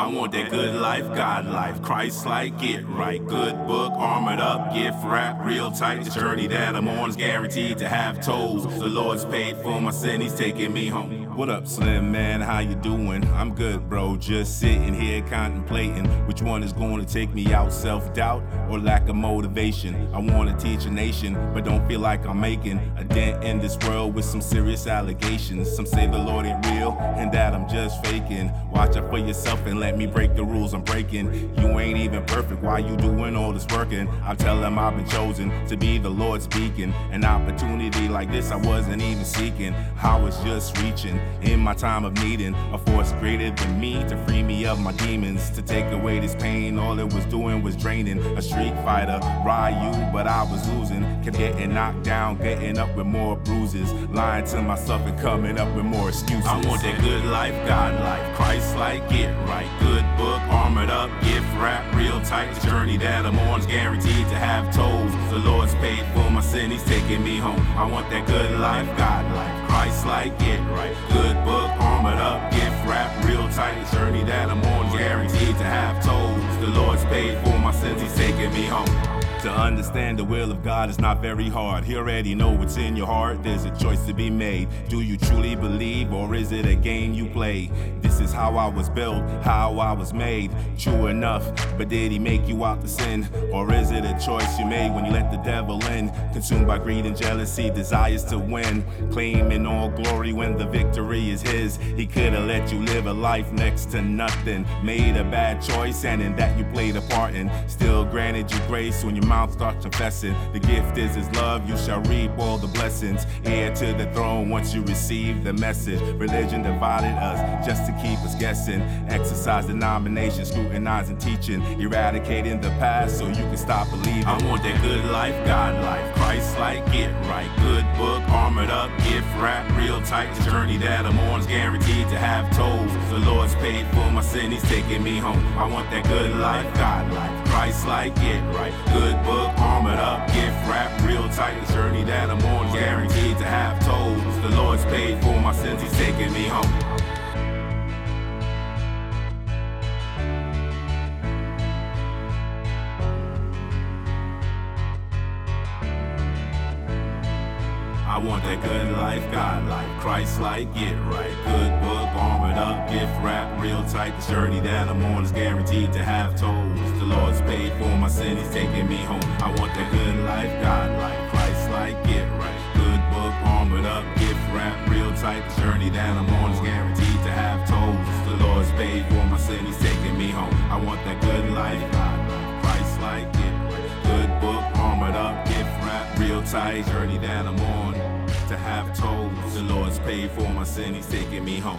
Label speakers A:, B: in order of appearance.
A: I want that good life, God life, Christ like, get right. Good book, armored up, gift wrap, real tight. The journey that I'm on is guaranteed to have tolls. The Lord's paid for my sin, He's taking me home. What up, Slim man? How you doing? I'm good, bro. Just sitting here contemplating which one is going to take me out self doubt or lack of motivation. I want to teach a nation, but don't feel like I'm making a dent in this world with some serious allegations. Some say the Lord ain't real and that I'm just faking. Watch out for yourself and let me break the rules I'm breaking. You ain't even perfect. Why you doing all this working? I tell them I've been chosen to be the Lord speaking. An opportunity like this I wasn't even seeking. I was just reaching in my time of needing a force greater than me to free me of my demons. To take away this pain, all it was doing was draining. A street fighter, Ryu, but I was losing. Kept getting knocked down, getting up with more bruises. Lying to myself and coming up with more excuses. I want that good life, God life, Christ like, get right. Good book, armored up, gift wrap, real tight. Journey that I'm on is guaranteed to have tolls. The Lord's paid for my sin, He's taking me home. I want that good life, God life, Christ like, get right. Good book, armored up, gift wrap, real tight. Journey that I'm on is guaranteed to have tolls. The Lord's paid for my sins, He's taking me home. To understand the will of God is not very hard. He already know what's in your heart. There's a choice to be made. Do you truly believe, or is it a game you play? This is how I was built, how I was made. True enough, but did He make you out to sin, or is it a choice you made when you let the devil in? Consumed by greed and jealousy, desires to win, claiming all glory when the victory is His. He could have let you live a life next to nothing. Made a bad choice, and in that you played a part in. Still granted you grace when your mouth starts confessing. The gift is His love, you shall reap all the blessings. Heir to the throne once you receive the message. Religion divided us just to keep us guessing. Exercise denomination, scrutinizing teaching, eradicating the past so you can stop believing. I want that good life, God life, Christ like, get right. Good book, armored up, gift wrap, real tight. The journey that I'm on is guaranteed to have tolls. The Lord's paid for my sin, He's taking me home. I want that good life, God life, Christ like, get right. Good book, armored up, gift wrap, real tight. The journey that I'm on guaranteed to have tolls. The Lord's paid for my sins, He's taking me home. Want that good life, God life, Christ like, get right. Good book, armored up, gift wrap, real tight. The journey that I'm on is guaranteed to have toes. The Lord's paid for my sin, He's taking me home. I want that good life, God life, Christ like, get right. Good book, armored up, gift wrap, real tight. The journey that I'm on is guaranteed to have toes. The Lord's paid for my sin, He's taking me home. I want that good life, God life, Christ like, get right. Good book, armored up, gift wrap, real tight. Journey that I'm on to have told. The Lord's paid for my sin, He's taking me home.